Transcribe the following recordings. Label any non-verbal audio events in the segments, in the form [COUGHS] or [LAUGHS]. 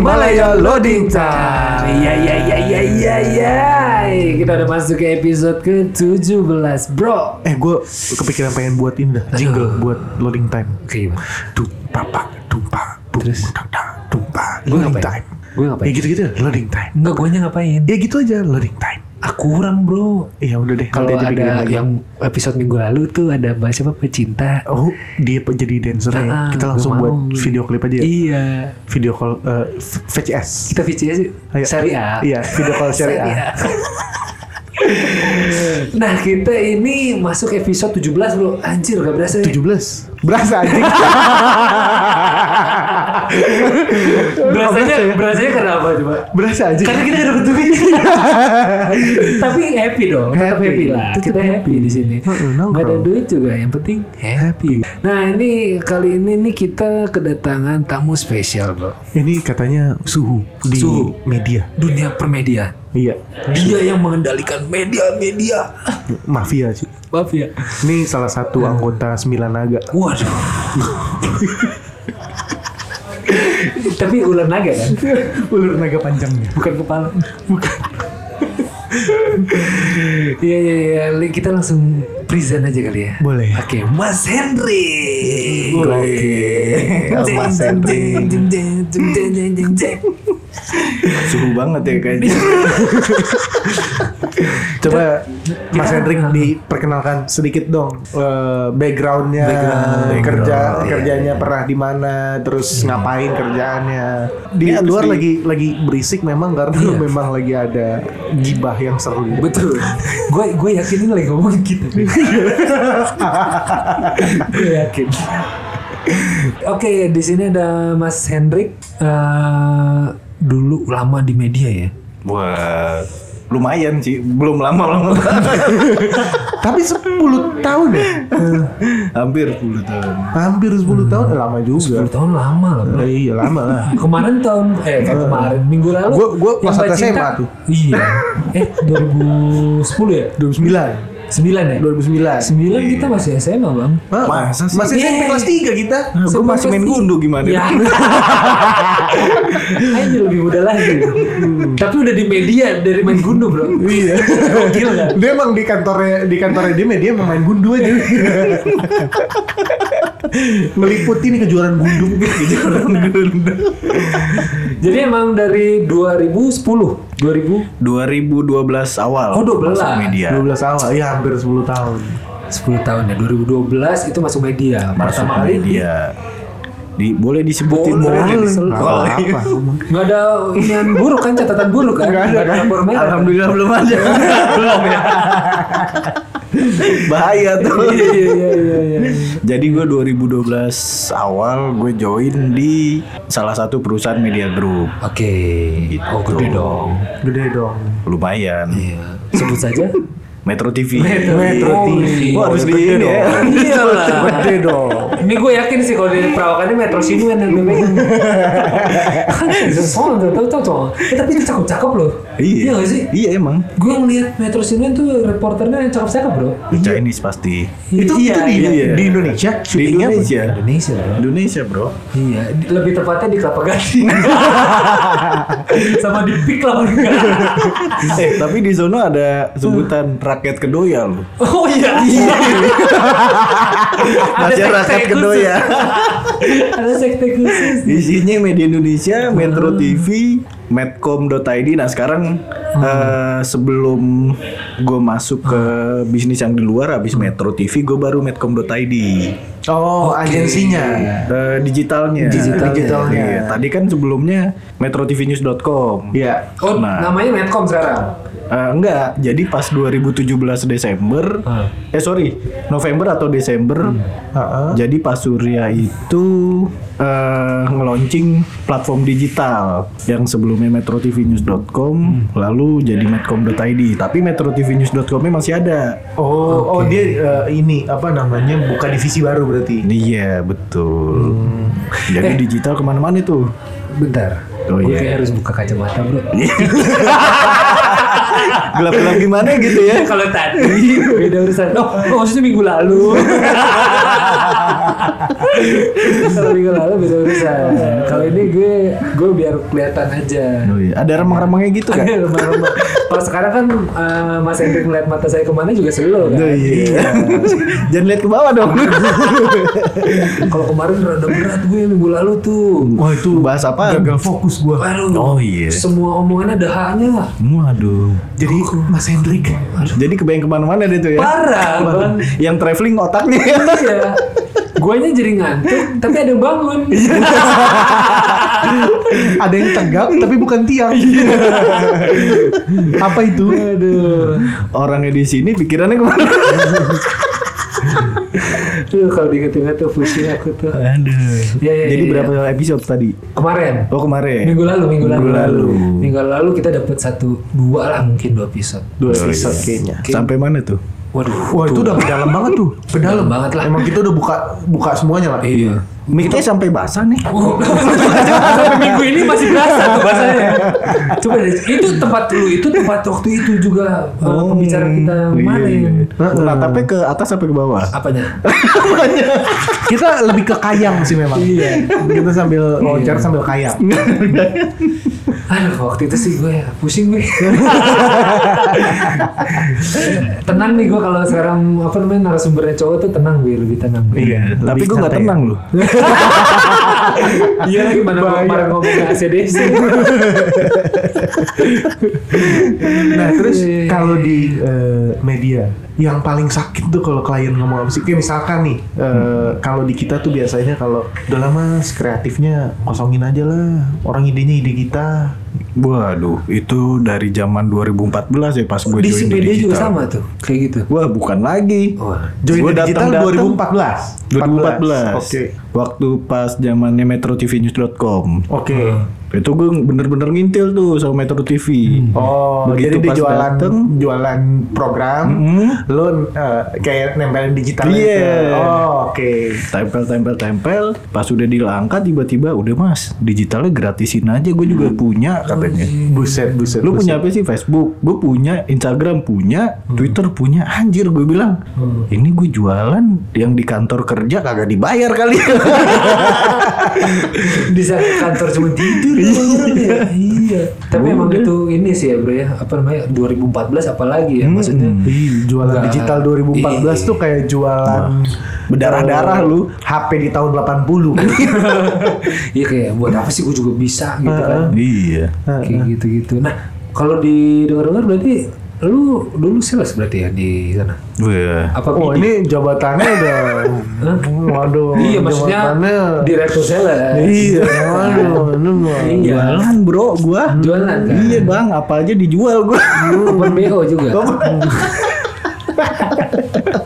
One for two and three Malaya loading time. Iya iya iya iya iya iya. Kita udah masuk ke episode ke-17, Bro. Eh gue kepikiran pengen buat ini dah jingle buat loading time. Oke. Tumpa pak tumpa bum, Terus? tak, tak, tumpa Gue loading ngapain? time. Gue ngapain? Ya gitu-gitu loading time. Enggak, gue ngapain? Ya gitu aja loading time. Ah, kurang, Bro. Iya udah deh. Kalau ada lagi. yang episode minggu lalu tuh ada bahas apa pecinta. Oh dia jadi dancer ya. Ah, Kita gua langsung mau. buat video klip aja. ya. Iya. Video call eh, V- VCS. Kita VCS. Ayo. Seri A. Iya video call seri A. [LAUGHS] nah kita ini masuk episode 17 bro. Anjir gak berasa ya 17 Berasa anjing. [LAUGHS] Berasanya, berasa ya? berasanya karena apa coba? Berasa anjing. Karena kita dapet duit. [LAUGHS] Tapi happy dong Tetap Happy. happy lah. Tetap Kita happy happy. di sini. Gak ada duit juga Yang penting happy. Nah ini kali ini nih kita kedatangan tamu spesial bro. Ini katanya suhu Di Suhu. media. Dunia permedia Iya Dia yang mengendalikan media-media Mafia sih Maaf ya Ini salah satu anggota Sembilan Naga Waduh [LAUGHS] Tapi ular naga kan? Ulur naga panjangnya Bukan kepala. Bukan. [LAUGHS] Iya iya iya, kita langsung present aja kali ya. Boleh. Oke, Mas Henry. Oke. Oke. Mas Henry. Suhu banget ya kayaknya. [LAUGHS] Coba Mas Hendrik diperkenalkan sedikit dong eh, backgroundnya, Background. kerja Background, iya, kerjanya pernah di mana, terus ngapain kerjaannya. Di Iya, terus luar di- lagi lagi berisik memang karena Iya. memang lagi ada gibah yang seru. Betul. Gue gue yakin ini lagi ngomongin kita. [LAUGHS] gue yakin. Oke, di sini ada Mas Hendrik. eh, dulu lama di media ya. Wah, lumayan sih. Belum lama lama. [LAUGHS] Tapi 10 tahun ya? Hampir 10 tahun. Hampir 10 tahun lama juga. 10 tahun lama lah bro. Eh, iya lama lah. [LAUGHS] Kemarin tahun eh kayak kemarin minggu lalu. Gua- gua Cinta- SMA tuh. Iya. Eh 2010 ya? 2009. 9 ya? 2009. 9 kita masih SMA bang. Masa sih? Masih SMP Iya. kelas 3 kita. Gue masih main gundu gimana? Ya. [LAUGHS] Ayo lebih muda lagi. Tapi udah di media dari main gundu bro. Iya. Gokil kan? Dia emang di kantornya di kantornya dia dia emang main gundu aja. [LAUGHS] Meliput ini kejuaraan gundu. kejuaraan gundu. Jadi emang dari 2010, 2000 2012 awal. Oh, 12. masuk media. 12 awal, ya hampir 10 tahun. 10 tahun ya 2012 itu masuk media. Masuk Pertama kali media. Di, boleh disebutin Boleh. boleh. Boleh. Oh, Apa? iya. nggak ada inian buruk kan catatan buruk kan? Nggak ada, kan? Alhamdulillah belum ada. [LAUGHS] belum ya. [LAUGHS] Bahaya tuh. Iya iya iya iya. iya. Jadi gue 2012 awal gue join di salah satu perusahaan media group. Oke. Gitu. Oh gede dong. Gede dong. Lumayan. Iya. Sebut saja. Metro TV. Metro TV. Oh, harus di ini ya. Iya lah. Gede dong. Ini gue yakin sih kalau di perawakannya Metro Sinuan yang gue pegang. Soalnya tahu tahu tahu. Eh tapi itu cakep cakep loh. Iya nggak sih? Iya emang. Gue ngeliat Metro Sinuan tuh reporternya yang cakep cakep bro. Chinese pasti. Itu iya, itu di, iya. di Indonesia Di? Indonesia. Indonesia bro. Indonesia bro. Iya, lebih tepatnya di Kelapa Gading. [LAUGHS] Sama di Pik Kelapa Gading. eh tapi di zona ada sebutan rakyat kedoya loh. Oh iya. [LAUGHS] Masih sekte rakyat kedoya. Ada sekte khusus. Isinya media Indonesia, Metro TV, Medcom.id. Nah sekarang eh, sebelum gue masuk ke bisnis yang di luar, habis Metro TV, gue baru Medcom.id. Oh, Oke. agensinya. Eh, digitalnya. Digitalnya. Digitalnya. Iya, Tadi kan sebelumnya metrotvnews.com. Iya. Oh, Nah. namanya Medcom sekarang. Eh, enggak, jadi pas 2017 Desember, Ah. eh sorry, November atau Desember, Heeh. jadi Pak Surya itu eh nge-launching platform digital yang sebelumnya metrotvnews.com lalu jadi medcom.id tapi metrotvnews.com-nya masih ada Oh, oh dia eh, ini apa namanya buka divisi baru berarti. iya betul jadi digital ke mana-mana itu Bentar. Oh, gue iya. kayak harus buka kacamata bro. [LAUGHS] gelap-gelap gimana gitu ya [LAUGHS] Kalau tadi beda urusan. Oh, oh, maksudnya minggu lalu. [LAUGHS] Kalau minggu lalu beda urusan. Kalau ini gue gue biar kelihatan aja. Oh iya. Ada remang-remangnya gitu kan? Lemah-lemah. Kalau sekarang kan eh, Mas Hendrik ngeliat mata saya ke mana juga slow kan. Oh, iya. Jangan lihat ke bawah dong. Kalau kemarin rada berat gue minggu lalu tuh. Wah itu Bahas apa? gagal fokus gua. Aduh, Oh, iya. semua omongannya ada haknya. Waduh. Jadi Mas Hendrik Jadi kebayang ke mana-mana deh tuh ya. Parah. Yang traveling otaknya. Iya. Guanya jadi ngantuk, tapi ada yang bangun. [LAUGHS] ada yang tegak tapi bukan tiang. [LAUGHS] Apa itu? Aduh. Orangnya di sini pikirannya ke mana? [LAUGHS] Aduh, kalau diinget-inget tuh pusing aku tuh. Aduh. Iya, iya, Jadi iya, berapa episode tadi? Kemarin. Oh kemarin. Minggu lalu, minggu lalu. Minggu lalu. Minggu lalu kita dapat satu, dua lah mungkin dua episode. Dua episode kayaknya. Sampai mana tuh? Waduh. Wah itu udah dalam banget tuh. Dalam banget lah. Emang kita udah buka buka semuanya lah. Iya. Miknya sampai basah nih. Sampai minggu ini masih berasa tuh bahasanya. Coba deh, itu tempat lu itu tempat waktu itu juga uh, pembicara kita mana iya. yang Nah, tapi ke atas sampai ke bawah. apanya? Kita lebih ke kayang sih memang. Iya. Kita sambil wawancara sambil kayang. [LAUGHS] Aduh, waktu itu sih gue pusing gue. [LAUGHS] tenang nih gue kalau sekarang apa namanya narasumbernya cowok tuh tenang gue lebih tenang gue. Iya. Tapi lebih gue nggak santai. tenang loh. Iya lagi mana kemarin ngomong ke ACDC. Nah terus Iya. kalau di eh, media yang paling sakit tuh kalau klien ngomong apa sih? Kayak misalkan nih eh, kalau di kita tuh biasanya kalau udah lama kreatifnya kosongin aja lah. Orang idenya ide kita. Waduh, itu dari zaman 2014 ya pas gue Di join di media juga digital. sama tuh, kayak gitu. Wah, bukan lagi. Wah. Join Gua di digital datang-datang 2014. 2014. Oke. Waktu pas zamannya metrotvnews.com. Oke. Itu gue bener-bener ngintil tuh sama Metro TV. Oh, Begitu jadi dia jualan dateng, jualan program, Mhm. lo eh, kayak nempelin digital Iya. Oh, oke. tempel tempel tempel pas udah dilangkat tiba-tiba udah mas digitalnya gratisin aja gue juga punya katanya Buset, buset. lu buset. punya apa sih Facebook gue punya Instagram punya Twitter punya anjir gue bilang ini gue jualan yang di kantor kerja kagak dibayar kali [LAUGHS] Di kantor cuma tidur orang ya. [LAUGHS] Iya. Tapi emang itu ini sih ya bro ya. Apa namanya 2014 apalagi ya maksudnya. Ih, jualan Nggak. digital 2014 tuh kayak jualan berdarah-darah lu HP di tahun 80. [LAUGHS] Iya kayak buat apa sih gue juga bisa gitu kan. iya Kayak gitu-gitu. Nah, kalau di dengar-dengar berarti lu dulu sales berarti ya di sana. Wah. Apa Oh, ini jabatannya udah waduh. Iya maksudnya direktur sales. Iya, [LAUGHS] waduh. Iya. jualan bro gua Jualan kan? iya bang apa aja dijual gua Open BO juga. [LAUGHS]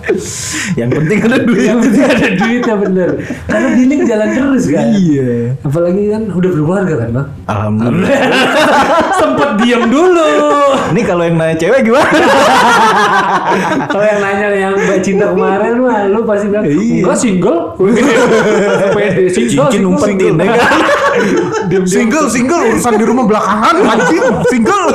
[LAUGHS] yang penting ada duit Yang penting ada duitnya bener. Karena dealing jalan terus kan. iya Apalagi kan udah berkeluarga kan bang. alhamdulillah [LAUGHS] Sempet diam dulu. ini kalau yang nanya cewek gimana [LAUGHS] Kalau yang nanya yang Mbak Cinta kemarin mah lu pasti bilang Iya. enggak single. Pede single. cincin umpetin ya kan Single, single urusan di rumah belakangan anjing, single.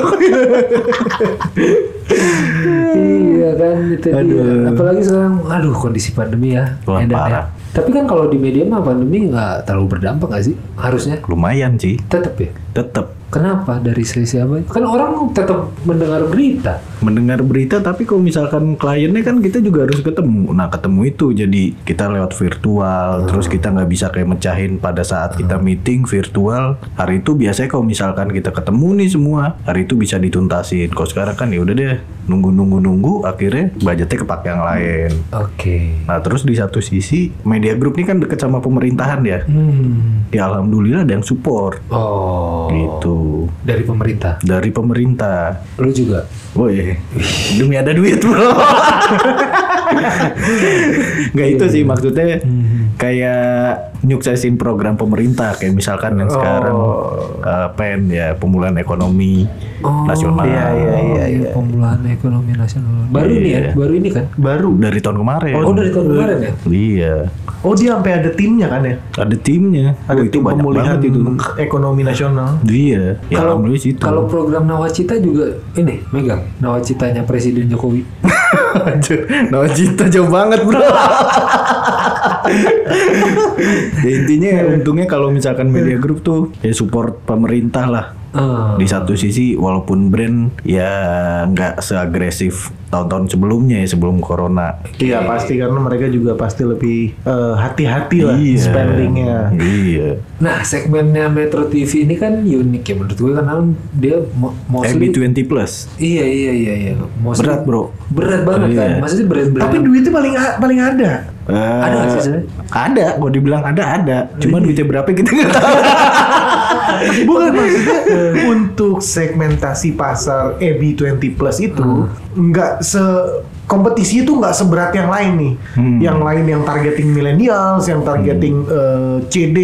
Iya kan itu dia. Aduh. Apalagi sekarang aduh kondisi pandemi ya. Wah, Edan ya. Tapi kan kalau di media mah pandemi nggak terlalu berdampak nggak sih? Harusnya lumayan sih tetap ya. tetap Kenapa dari sisi apa? Kan orang tetap mendengar berita. Mendengar berita tapi kalau misalkan kliennya kan kita juga harus ketemu nah ketemu itu jadi kita lewat virtual terus kita nggak bisa kayak mecahin pada saat kita meeting virtual hari itu biasanya kalau misalkan kita ketemu nih semua hari itu bisa dituntasin kalau sekarang kan ya udah deh nunggu nunggu nunggu akhirnya budgetnya kepake yang lain Oke. nah terus di satu sisi media group ini kan deket sama pemerintahan ya Hmm. ya alhamdulillah ada yang support Oh. gitu Dari pemerintah. dari pemerintah Lu juga. Woi, demi ada duit bro. [LAUGHS] Nggak itu sih maksudnya kayak nyuksesin program pemerintah kayak misalkan yang sekarang eh, PEN ya pemulihan ekonomi nasional iya, iya, iya, iya. Pemulihan ekonomi nasional. Baru ini ya, Iya. baru ini kan? Baru. dari tahun kemarin. Oh dari tahun kemarin ya? Iya, Oh dia sampai ada timnya kan ya? ada timnya. Ada Oh, itu tim banyak pemulihan banget itu. ekonomi nasional. Iya, ya Kalau kalau program Nawacita juga ini megang Nawacitanya Presiden Jokowi. [LAUGHS] Anjir, Nawacita jauh banget bro. Ya, intinya untungnya kalau misalkan media group tuh ya support pemerintah lah. Ah. Di satu sisi walaupun brand ya nggak seagresif tahun-tahun sebelumnya ya sebelum corona. Iya pasti karena mereka juga pasti lebih eh, hati-hati lah spendingnya. Iya. Nah, segmennya Metro TV ini kan unik ya menurut gue karena dia mo- mostly MB20 plus. Iya iya iya iya. Mostly Berat, bro. Berat banget kan. Iya. Maksudnya brand-brand. Tapi duitnya paling paling ada. Eh, Ada nggak sih sebenarnya? Ada, kalau dibilang ada ada. Cuma duitnya berapa kita nggak tahu. [LAUGHS] Bukan maksudnya untuk segmentasi pasar EB20 plus itu nggak se kompetisi itu nggak seberat yang lain nih. Yang lain yang targeting millennials, yang targeting eh, CD,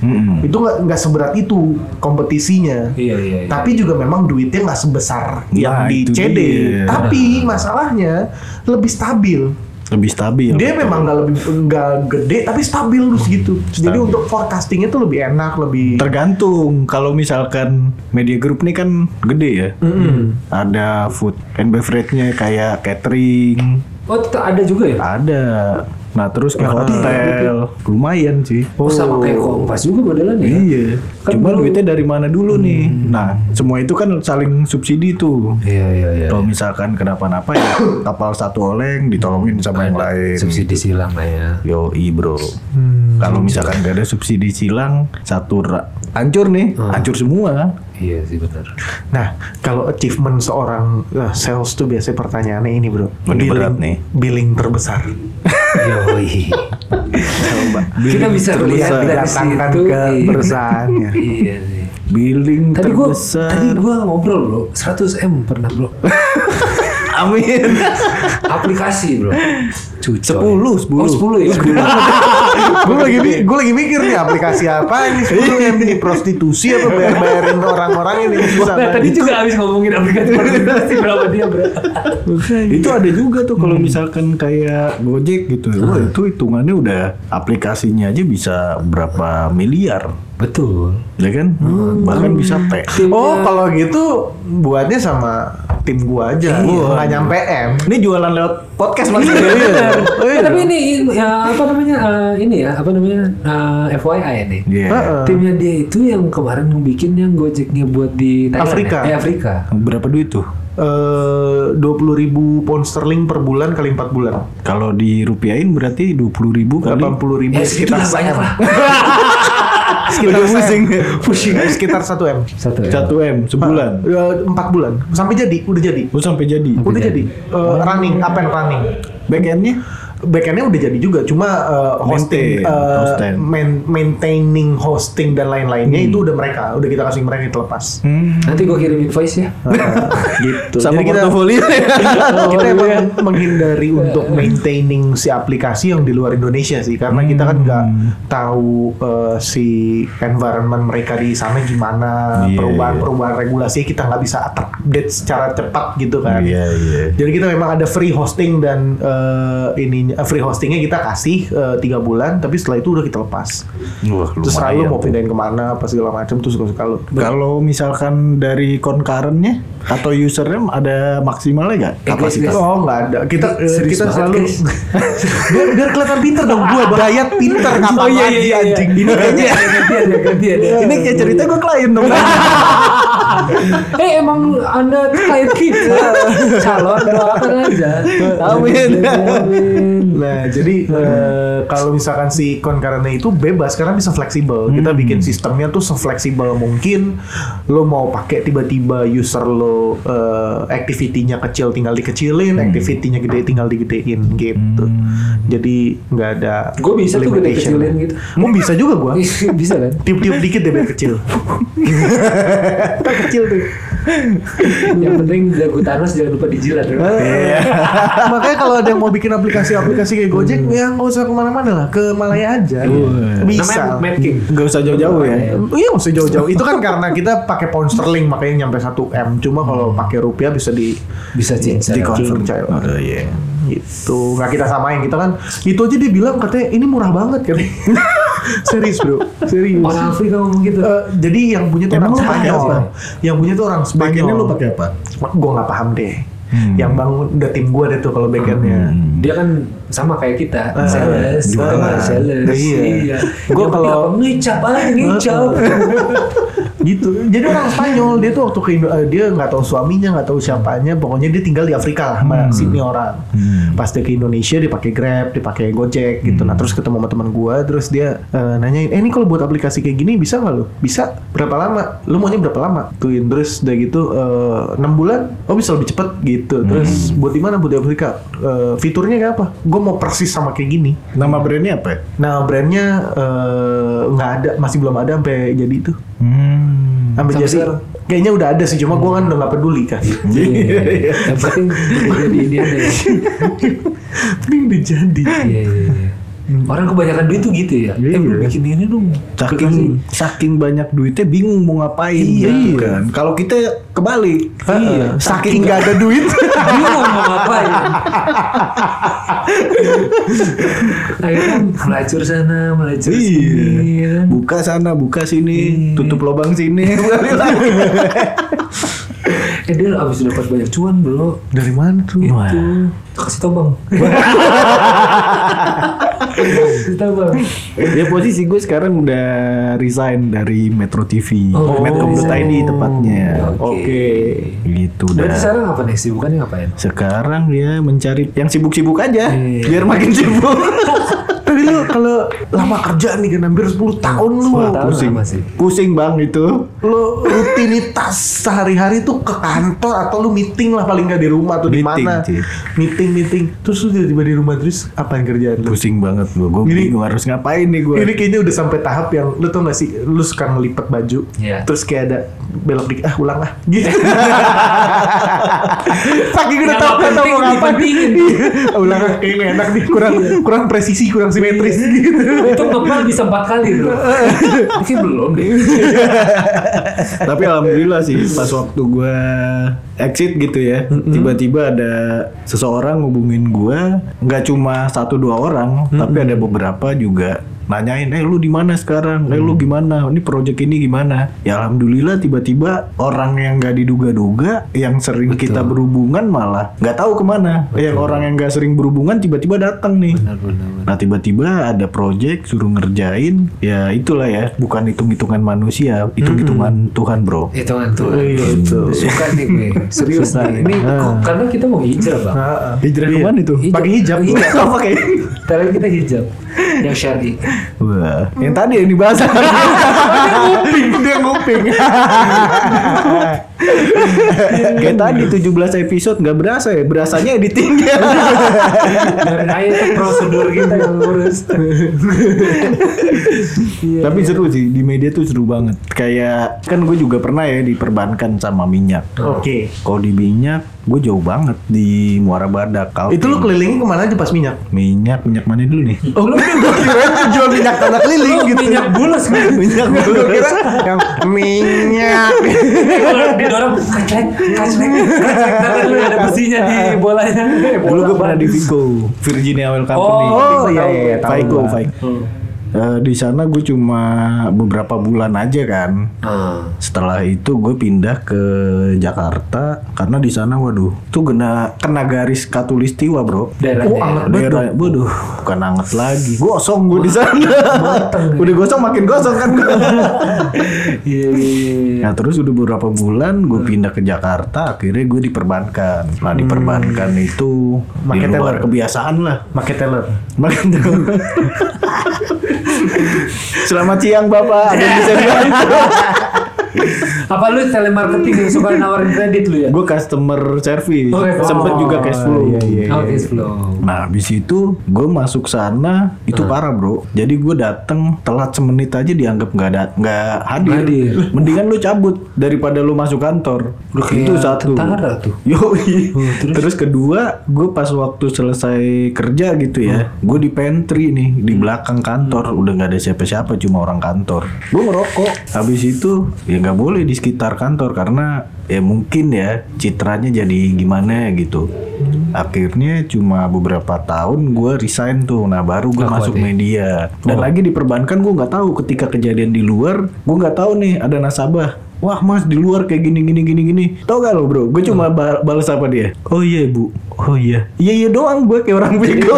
Hmm. itu nggak nggak seberat itu kompetisinya. Iya iya. iya. Tapi juga memang duitnya nggak sebesar yang Nah, di CD. dia. Tapi masalahnya lebih stabil. Lebih stabil. Dia memang nggak lebih nggak gede tapi stabil terus gitu. Jadi Stabil. untuk forecastingnya tuh lebih enak, lebih Tergantung kalau misalkan media group ini kan gede ya. Ada food and beverage-nya kayak catering, Oh, ada juga ya? ada. Nah, terus kayak hotel, lumayan sih. Oh, sama kayak Kompas juga modelannya ya? Iya. Kan Cuma baru- duitnya dari mana dulu nih? Nah, semua itu kan saling subsidi tuh. Iya iya iya. Kalau misalkan kenapa-napa ya [COUGHS] kapal satu oleng ditolongin sama yang lain. Subsidi silang lah ya. Yo, bro. Kalau misalkan gak ada subsidi silang, satu ra- hancur nih, hancur semua. Iya sih benar. Nah, kalau achievement seorang eh, sales tuh biasanya pertanyaannya ini bro. Ini berat nih. Billing terbesar. [LAUGHS] Yoi. Kita bisa lihat dari situ. ke perusahaannya. [LAUGHS] Iya sih. Billing Tadi gua terbesar. tadi gua ngobrol bro, 100 m pernah bro. [LAUGHS] Amin. Aplikasi bro. Cucoy. 10, 10. Oh 10 ya. [LAUGHS] gue lagi gue lagi mikir nih aplikasi apa ini sebetulnya ini prostitusi apa bayar bayarin orang-orang ini susah Nah, tadi juga habis ngomongin aplikasi aplikasi berapa dia bro. itu ada juga tuh kalau misalkan kayak Gojek gitu. Wah, itu hitungannya udah aplikasinya aja bisa berapa miliar. Betul. Ya kan? Bahkan bisa P. Oh kalau gitu buatnya sama tim gua aja nggak nyampe M Ini jualan lewat podcast mas. Benar. [LAUGHS] Eh, tapi ini ya apa namanya eh, ini ya apa namanya eh, FYI nih. Iya. Heeh. Timnya dia itu yang kemarin bikin yang Gojeknya buat di Thailand Afrika. ya? Eh, Afrika. Berapa duit tuh? dua puluh ribu pound sterling per bulan kali empat bulan Kalau dirupiahin berarti 20 ribu kali. delapan puluh ribu Ya segitu lah banyak lah. [LAUGHS] sekitar Udah pusing. pusing sekitar satu m Satu ya. 1 M sebulan. Eh, empat bulan sampai jadi udah jadi Oh sampai jadi. udah jadi Eh, running up and running Backendnya? Backendnya udah jadi juga cuma uh, hosting Maintain, uh, hosting. main- maintaining hosting dan lain-lainnya itu udah mereka udah kita kasih mereka kita lepas Hmm. Nanti gue kirim invoice ya. [LAUGHS] gitu Sama Jadi kita, portofolio ya. [LAUGHS] kita emang menghindari untuk maintaining si aplikasi yang di luar Indonesia sih karena kita kan nggak tahu uh, si environment mereka di sana gimana Iya, perubahan-perubahan regulasi kita nggak bisa update secara cepat gitu kan Iya, iya. jadi kita memang ada free hosting dan eh, ininya free hostingnya kita kasih eh, tiga bulan, tapi setelah itu udah kita lepas. Wah, Terus lumayan mau tuh. pindahin ke mana, apa segala macam terus kalau Kalau misalkan dari concurrentnya atau usernya ada maksimalnya nggak Eh, kapasitas? Oh nggak ada. Kita eh, Serius kita banget, selalu [LAUGHS] biar, biar kelihatan pinter dong. Gua dayat pinter kapan [LAUGHS] Oh iya lagi iya iya. anjing. Ini kayaknya. Ini kayak cerita gue klien dong. [LAUGHS] Eh emang anda klien kita calon doakan aja. Amin. Amin. Nah, jadi eh, kalau misalkan si concurrentnya itu bebas karena bisa fleksibel. Kita bikin sistemnya tuh sefleksibel mungkin. Lo mau pakai tiba-tiba user lo eh, activity-nya kecil tinggal dikecilin, activity-nya gede tinggal digedein gitu. Jadi nggak ada Gue bisa tuh gede limitation. kecilin gitu. Mau bisa juga gua. [LAUGHS] Bisa kan? Tiup-tiup dikit deh biar kecil. [LAUGHS] Tak kecil tuh. Yang penting jago Thanos jangan lupa dijilat. bro. Makanya kalau ada yang mau bikin aplikasi-aplikasi kayak Gojek, ya nggak usah ke mana-mana lah, ke Malaya aja. Namanya Bisa. Mad King. Gak usah jauh-jauh ya. Iya nggak usah jauh-jauh. Itu kan karena kita pakai pound sterling makanya nyampe 1 m. Cuma kalau pakai rupiah bisa di Bisa cincin. di convert Oh iya. Gitu. Nggak kita samain kita kan. Itu aja dia bilang katanya ini murah banget katanya. [LAUGHS] Serius bro, serius. Orang Afrika ngomong gitu. Eh, jadi yang punya tuh Emang orang Spanyol. apa? Yang punya tuh orang Spanyol. Backendnya lu pakai apa? Gue nggak paham deh. Yang bangun udah tim gue deh tuh kalau backendnya. Dia kan sama kayak kita Ah, sales jualan sales Iya. iya. Penting kalau- ngecap aja ngecap. [LAUGHS] gitu. Jadi orang Spanyol dia tuh waktu ke Indo eh, dia nggak tahu suaminya nggak tahu siapanya pokoknya dia tinggal di Afrika lah sama sini orang. Pas dia ke Indonesia dia pakai Grab dia pakai Gojek gitu. Nah terus ketemu sama teman gua terus dia eh, nanyain eh ini kalau buat aplikasi kayak gini bisa nggak lo bisa? Berapa lama? Lu maunya berapa lama? Tuin terus udah gitu eh, enam bulan oh bisa lebih cepet gitu. Terus buat di mana? Buat di Afrika. Eh, fiturnya kayak apa? Gue mau persis sama kayak gini Nama brandnya apa ya? nah brandnya eh, nggak ada masih belum ada sampai jadi itu Hmm. Sampai Sampai jadi kayaknya udah ada sih cuma gue kan udah gak peduli kan. Iya. [LAUGHS] yang penting udah jadi ini ada ya udah jadi. iya iya iya orang kebanyakan duit tuh gitu ya eh lu bikin ini dong Saking saking banyak duitnya bingung mau ngapain Iya. gitu kan. Kalau kita kebalik. Iya. Saking gak ada duit. [LAUGHS] bingung mau ngapain akhirnya melacur sana melacur sini ya kan? Buka sana, buka sini, tutup lubang sini. [LAUGHS] Eh dia abis dapat banyak cuan bro Dari mana tuh? itu kasih tau bang [LAUGHS] bang ya posisi gue sekarang udah resign dari Metro TV. Oh, Metro.id tepatnya. Oke. Gitu berarti dah. sekarang apa nih sibukannya ngapain Sekarang dia mencari yang sibuk-sibuk aja, Iya. biar makin sibuk. [LAUGHS] Tapi lu kalau lama kerja nih kan hampir 10 tahun lu. 10 tahun pusing. lama sih Pusing bang itu. Lu rutinitas sehari-hari tuh ke kantor atau lu meeting lah paling gak di rumah atau di Meeting, mana. Meeting meeting. Terus lu tiba-tiba di rumah terus apain kerjaan lu? Pusing banget gue. Gue Ini- bingung harus ngapain nih gue. Ini kayaknya udah sampai tahap yang lu tau gak sih lu suka ngelipet baju Iya. terus kayak ada belok dikit ah ulang lah gitu [LAUGHS] saking udah Yang tau nggak kan mau ngapain. Iya. ulang ah kayaknya nggak enak nih kurang kurang presisi kurang simetris. [LAUGHS] Gitu. Itu ngepel bisa empat kali [LAUGHS] bro mungkin belum deh. [LAUGHS] Tapi alhamdulillah sih pas waktu gue exit gitu ya, tiba-tiba ada seseorang ngubungin gue, nggak cuma satu dua orang, tapi ada beberapa juga nanyain, eh lu di mana sekarang? Eh lu gimana? Ini project ini gimana? Ya alhamdulillah tiba-tiba orang yang nggak diduga-duga, yang sering kita berhubungan malah nggak tahu ke mana. Yang orang yang nggak sering berhubungan tiba-tiba datang nih. benar-benar Nah tiba-tiba ada project suruh ngerjain. Ya itulah ya bukan hitung-hitungan manusia hitung-hitungan Tuhan bro. Itu kan tuh Iya, itu. suka nih gue serius nih. ini kok- karena kita mau hijrah bang. Hijrah Iya. ke mana itu? Pakai hijab. Hijab. [LAUGHS] Oh, pakai. Tapi kita hijab. Yang syari wah. Yang tadi yang dibahas. Nguping. Dia nguping [LAUGHS] [LAUGHS] kayak tadi 17 episode nggak berasa ya berasanya editingnya dari aja tuh prosedur kita yang ngurus. Iya, tapi seru sih di media tuh seru banget. Kayak kan gue juga pernah ya diperbankan sama minyak. Oke. Kalau di minyak gue jauh banget di Muara Badak Kaltim. itu lu kelilingin ke mana aja pas minyak? Minyak minyak mana dulu nih? Oh lu gue kira jual minyak tanah keliling Lu gitu. minyak bulas [LAUGHS] kan? Minyak gue kira yang minyak. Didorong kaclek kaclek kan lu ada besinya di bolanya. Dulu gue pernah di Vico, Virginia Oil Company. Oh, iya, iya, iya, tahu Eh, di sana gue cuma beberapa bulan aja kan. Ah. Setelah itu gue pindah ke Jakarta karena di sana waduh tuh kena kena garis katulistiwa bro. daerah Oh, anget Daerah, waduh, bukan anget lagi. Gosong gue di sana. Mateng. udah gosong makin gosong kan gue. [LAUGHS] iya iya iya Nah terus udah beberapa bulan gue pindah ke Jakarta, akhirnya gue diperbankan. Nah diperbankan itu di Pakai luar teller. kebiasaan lah. pakai teller Makan dulu. [LAUGHS] Selamat siang Bapak, ada yang bisa dibantu. [LAUGHS] apa lu telemarketing yang suka nawarin kredit lu ya Gue customer service, Oh, iya. sempet juga cash flow. iya, iya. oh cash flow Nah habis itu gue masuk sana itu parah bro. Jadi gue dateng telat semenit aja dianggap nggak ada nggak hadir. Hadir. Mendingan lu cabut daripada lu masuk kantor. Lu itu kayak satu. tentara tuh. [LAUGHS] Yoi. Oh, terus? terus? kedua gue pas waktu selesai kerja gitu ya, gue di pantry nih di belakang kantor udah nggak ada siapa-siapa cuma orang kantor. Gue ngerokok. Habis itu ya nggak boleh di sekitar kantor karena ya mungkin ya citranya jadi gimana gitu. Akhirnya cuma beberapa tahun gue resign tuh. Nah baru gue masuk ya? media. Dan lagi di perbankan gue nggak tahu ketika kejadian di luar, gue nggak tahu nih ada nasabah. Wah mas di luar kayak gini gini gini gini. Tau gak lo bro? Gue cuma ba- balas apa dia? Oh iya bu. Oh iya. Iya iya doang gue kayak orang bego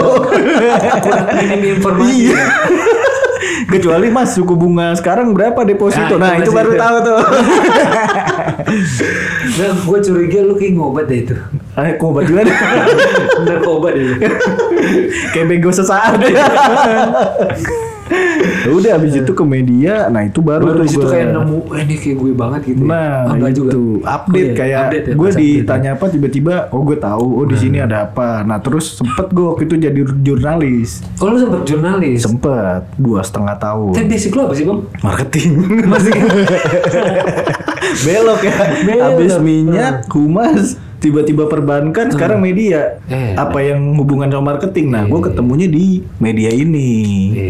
[LAUGHS] kurang minim informasi. Iya. [LAUGHS] Kecuali mas suku bunga sekarang berapa deposito? Nah, Nah, itu itu baru tahu tuh. nah gue curiga lu kayak ngobat deh itu Eh, kok obat gimana? narkoba deh lu. Kayak bego sesaat. [LAUGHS] Ya Udah habis itu ke media, nah itu baru, baru gua- kayak nemu eh, ini kayak gue banget gitu ya. Nah, Ah, enggak itu juga. update Oh, iya, kayak update ya, gue update ya. ditanya apa tiba-tiba, oh gue tahu, oh di sini ada apa. Nah terus sempet gue waktu itu jadi jurnalis, Oh lu sempet jurnalis. sempet dua setengah tahun. Tapi basic lu apa sih bang? marketing [LAUGHS] belok ya Belok. habis minyak humas tiba-tiba perbankan sekarang media Eh, apa yang hubungan sama marketing nah gue ketemunya di media ini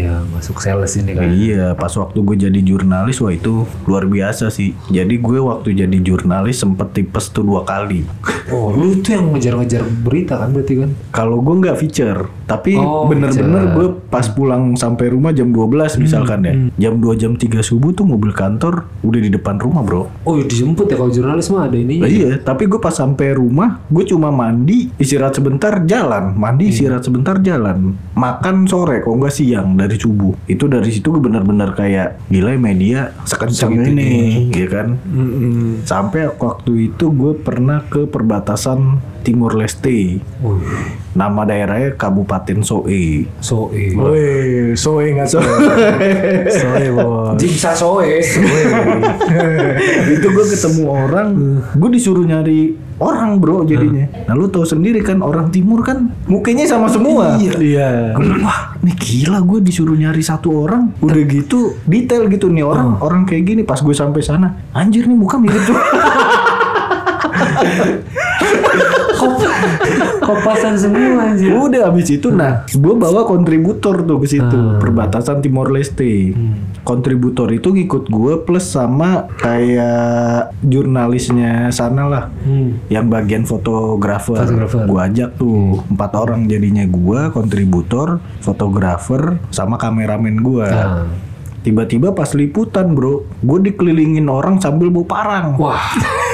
Iya masuk sales ini kan. Iya, pas waktu gue jadi jurnalis, wah itu luar biasa sih. Jadi gue waktu jadi jurnalis sempet tipes tuh dua kali. Oh lu tuh yang ngejar-ngejar berita kan berarti kan? Kalau gue nggak feature, tapi Oh, bener-bener gue pas pulang sampai rumah jam 12 misalkan ya, jam 2 jam 3 subuh tuh mobil kantor udah di depan rumah bro. Oh dijemput ya kalau jurnalis mah ada ini. Lah iya, tapi gue pas sampai rumah, gue cuma mandi, istirahat sebentar, jalan. Mandi, istirahat sebentar, jalan. Makan sore, kok nggak siang dari subuh. Itu dari situ gue benar-benar kayak gila ya media sekencang Segitu ini, ya kan? Mm-mm. Sampai waktu itu gue pernah ke perbatasan Timur Leste. Oh, Nama daerahnya Kabupaten Soe. so eh. Woi, Soe nggak Soe? Soe bos. Jimsa soe. [LAUGHS] itu gue ketemu orang, gue disuruh nyari orang bro jadinya. Nah lu tahu sendiri kan orang timur kan mukanya sama semua. Iya. Gua bilang, Wah, nih gila gue disuruh nyari satu orang. Udah gitu detail gitu nih orang orang kayak gini. Pas gue sampai sana, anjir nih muka mirip tuh. [LAUGHS] [LAUGHS] Kopasan semua anjir. Udah habis itu nah, gue bawa kontributor tuh ke situ, perbatasan Timor Leste. Kontributor itu ngikut gue plus sama kayak jurnalisnya sana lah. Hmm. Yang bagian fotografer, Fotografer. gue ajak tuh empat orang jadinya gue, kontributor, fotografer, sama kameramen gue. Ah. Tiba-tiba pas liputan bro, gue dikelilingin orang sambil bawa parang. Wah. [LAUGHS]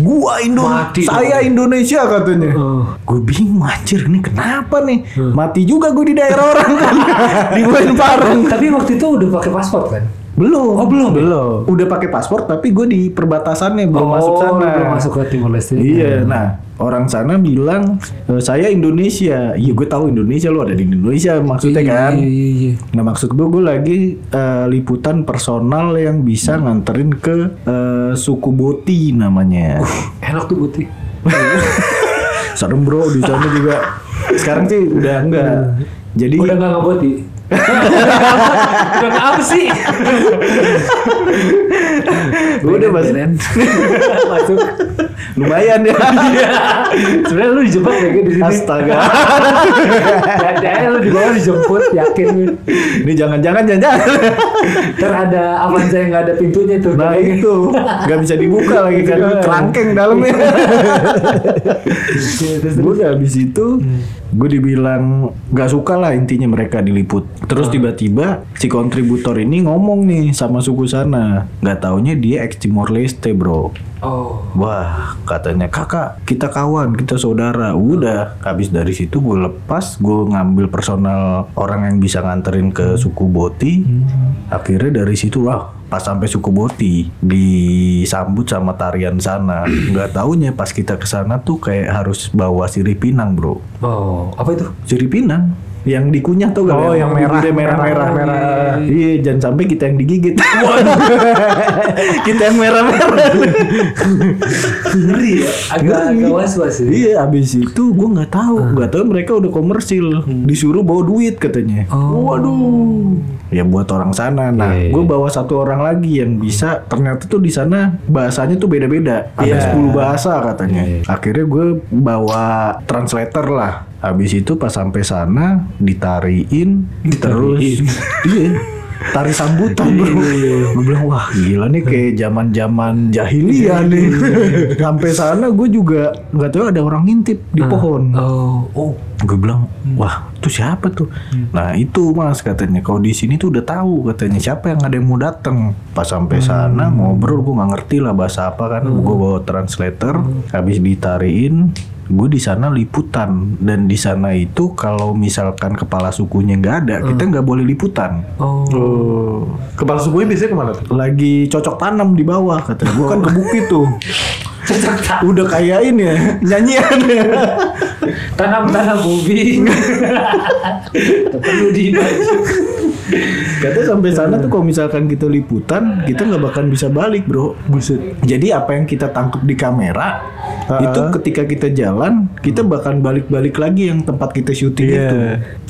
Gua Indo, Mati saya Indonesia katanya. Oh. Gue bingung anjir ini kenapa nih? Mati juga gue di daerah orang kan. [LAUGHS] Dibuain parang. Tapi waktu itu udah pakai paspor kan? Belum. Oh, belum ya? Belum. Udah pakai paspor tapi gue di perbatasannya belum Oh, masuk sana. Belum masuk ke Timor Leste. Iya, nah orang sana bilang "E, saya Indonesia. Iya, gue tahu Indonesia lo ada di Indonesia maksudnya Iya, kan. Iya, iya, iya. Nah maksud gue gue lagi eh, liputan personal yang bisa nganterin ke eh, suku Boti namanya. Enak tuh putih. [LAUGHS] Serem bro di sana juga. Sekarang sih udah enggak. Jadi Udah nggak ngeboti. Udah apa sih? [LAUGHS] udah mas [LAUGHS] Masuk. lumayan ya. Sebenarnya lu dijebak ya di sini. Astaga. Jangan [LAUGHS] lu di bawah dijemput, yakin. Ini jangan-jangan jangan. Ntar ada Avanza yang nggak ada pintunya tuh. Nah itu nggak bisa dibuka lagi kan kerangkeng dalamnya. Terus gue udah habis itu gue dibilang nggak suka lah intinya mereka diliput terus tiba-tiba si kontributor ini ngomong nih sama suku sana nggak taunya dia ex Timor Leste bro Oh. Wah, katanya kakak, kita kawan, kita saudara. Udah, habis dari situ gue lepas, gue ngambil personal orang yang bisa nganterin ke suku Boti. Akhirnya dari situ, wah, pas sampai suku Boti disambut sama tarian sana. [CLEARS THROAT] Nggak taunya pas kita ke sana tuh kayak harus bawa sirip pinang, bro. Oh, apa itu? Sirip pinang yang dikunyah tuh gak? Oh, yang merah, Gede, merah, merah, merah. merah. Iya, jangan sampai kita yang digigit. [LAUGHS] kita yang merah, merah. Ngeri ya. Agak agak was was ya. Iya, abis itu gue nggak tahu, nggak tahu mereka udah komersil, disuruh bawa duit katanya. Oh. Waduh, ya buat orang sana. Nah, Iya, iya. gue bawa satu orang lagi yang bisa. Ternyata tuh di sana bahasanya tuh beda-beda. Ada Iya. 10 bahasa katanya. Iya, iya. Akhirnya gue bawa translator lah. Habis itu pas sampai sana ditariin, terus [LAUGHS] iya tari sambutan bro. Gue bilang wah gila nih kayak zaman zaman jahiliyah nih. Sampai sana gue juga nggak tahu ada orang ngintip di pohon. Oh, oh. Gue bilang wah Tuh siapa tuh? Nah itu mas katanya. Kalau di sini tuh udah tahu katanya siapa yang ada yang mau datang. Pas sampai sana ngobrol gue nggak ngerti lah bahasa apa kan. Gue bawa translator. Habis ditariin gue di sana liputan dan di sana itu kalau misalkan kepala sukunya nggak ada kita nggak boleh liputan Oh. Oh. Kepala sukunya biasanya ke mana tuh? lagi cocok tanam di bawah katanya gue kan ke bukit tuh [LAUGHS] udah kayak ini ya [LAUGHS] nyanyian ya [LAUGHS] Tanam-tanam ubi. Perlu di katanya sampai sana tuh kalau misalkan kita liputan kita nggak bakal bisa balik bro Buset. jadi apa yang kita tangkap di kamera itu ketika kita jalan kita bakal balik-balik lagi yang tempat kita syuting Iya. itu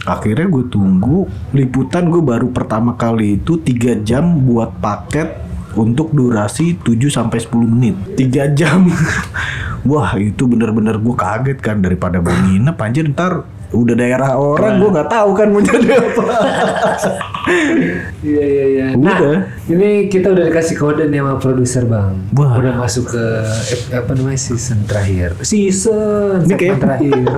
akhirnya gue tunggu liputan gue baru pertama kali itu tiga jam buat paket untuk durasi 7 sampai 10 menit. 3 jam. Wah, itu bener-bener gue kaget kan daripada gue nginep anjir ntar udah daerah orang gue nggak tahu kan mau jadi apa. Iya iya iya. Nah, Udah. ini kita udah dikasih kode nih sama produser bang. Wah. Udah masuk ke ep- apa namanya season terakhir. Season Ini kayak- terakhir. [LAUGHS]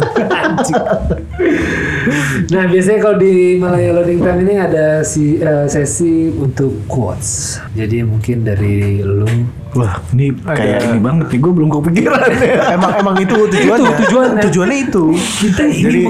[LAUGHS] Nah biasanya kalau di Malaya Loading Time ini ada si eh, sesi untuk quotes. Jadi mungkin dari lu. Wah, ini kayak ini banget nih gue belum kepikiran [LAUGHS] emang emang itu tujuannya. Itu tujuannya. Tujuannya itu. Kita ini Jadi.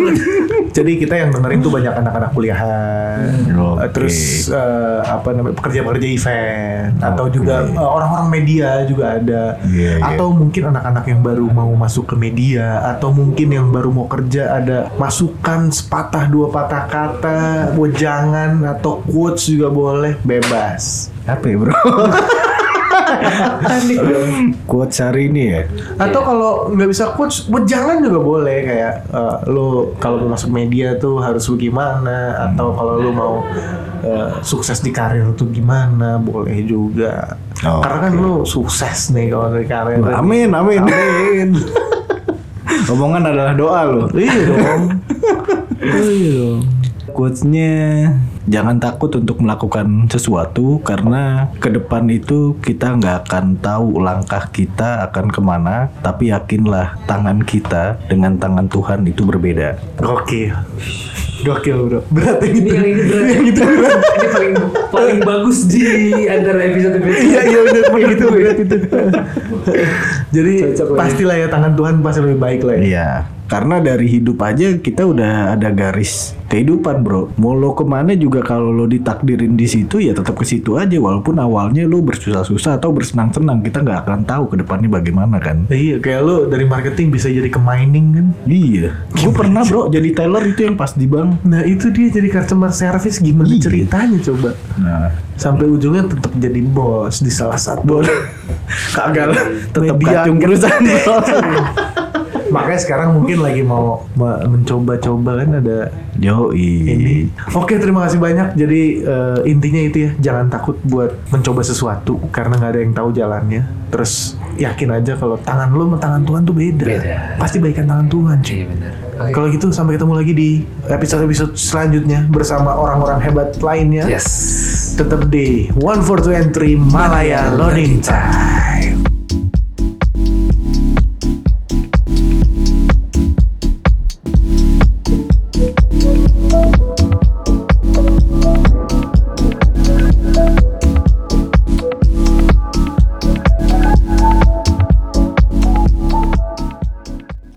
Jadi kita yang dengerin tuh banyak anak-anak kuliahan, Oke. Eh, terus eh, apa namanya pekerja-pekerja event atau juga eh, orang-orang media juga ada, Iya, iya. atau mungkin anak-anak yang baru mau masuk ke media atau mungkin yang baru mau kerja ada masukan sepatah dua patah kata, wejangan atau quotes juga boleh bebas. Apa ya bro? [LAUGHS] Quotes hari ini ya. Atau kalau nggak bisa quotes, wejangan juga boleh kayak eh, lo kalau mau masuk media tuh harus bagaimana atau kalau lo mau eh, sukses di karir tuh gimana boleh juga. Oh, Karena kan lo sukses nih kalau di karir. Amin, amin. Amin. [LAUGHS] Omongan adalah doa loh. Iya dong. [LAUGHS] Iya dong. Quotes-nya jangan takut untuk melakukan sesuatu karena ke depan itu kita nggak akan tahu langkah kita akan ke mana tapi yakinlah tangan kita dengan tangan Tuhan itu berbeda Gokil. Gokil bro. Berat Ini ini. yang ini berat. Gitu. ini paling paling bagus di antara episode episode. Iya iya udah kayak gitu [LAUGHS] berat itu. Jadi Cocok ya. pastilah ya tangan Tuhan pasti lebih baik lah ya. Iya, karena dari hidup aja kita udah ada garis kehidupan, bro. Mau lo ke mana juga kalau lo ditakdirin di situ ya tetap ke situ aja. Walaupun awalnya lo bersusah-susah atau bersenang-senang, kita nggak akan tahu ke depannya bagaimana kan. Iya, kayak lo dari marketing bisa jadi ke mining kan. Iya, gue pernah bro jadi teller itu yang pas di bank. Nah itu dia jadi customer service gimana Iya. ceritanya coba Nah, sampai ujungnya tetap jadi bos di salah satu. [LAUGHS] Kagak lah, tetap kacung perusahaan [LAUGHS] makanya sekarang mungkin lagi mau ma- mencoba-coba kan ada Yoi. ini. Oke terima kasih banyak. Jadi eh, intinya itu ya jangan takut buat mencoba sesuatu karena nggak ada yang tahu jalannya. Terus yakin aja kalau tangan lo sama tangan Tuhan tuh beda, Beda. pasti baikan tangan Tuhan cuy. Iya benar. Kalau gitu sampai ketemu lagi di episode-episode selanjutnya bersama orang-orang hebat lainnya Yes. tetap di One for Two and Three Malaya Loading Time.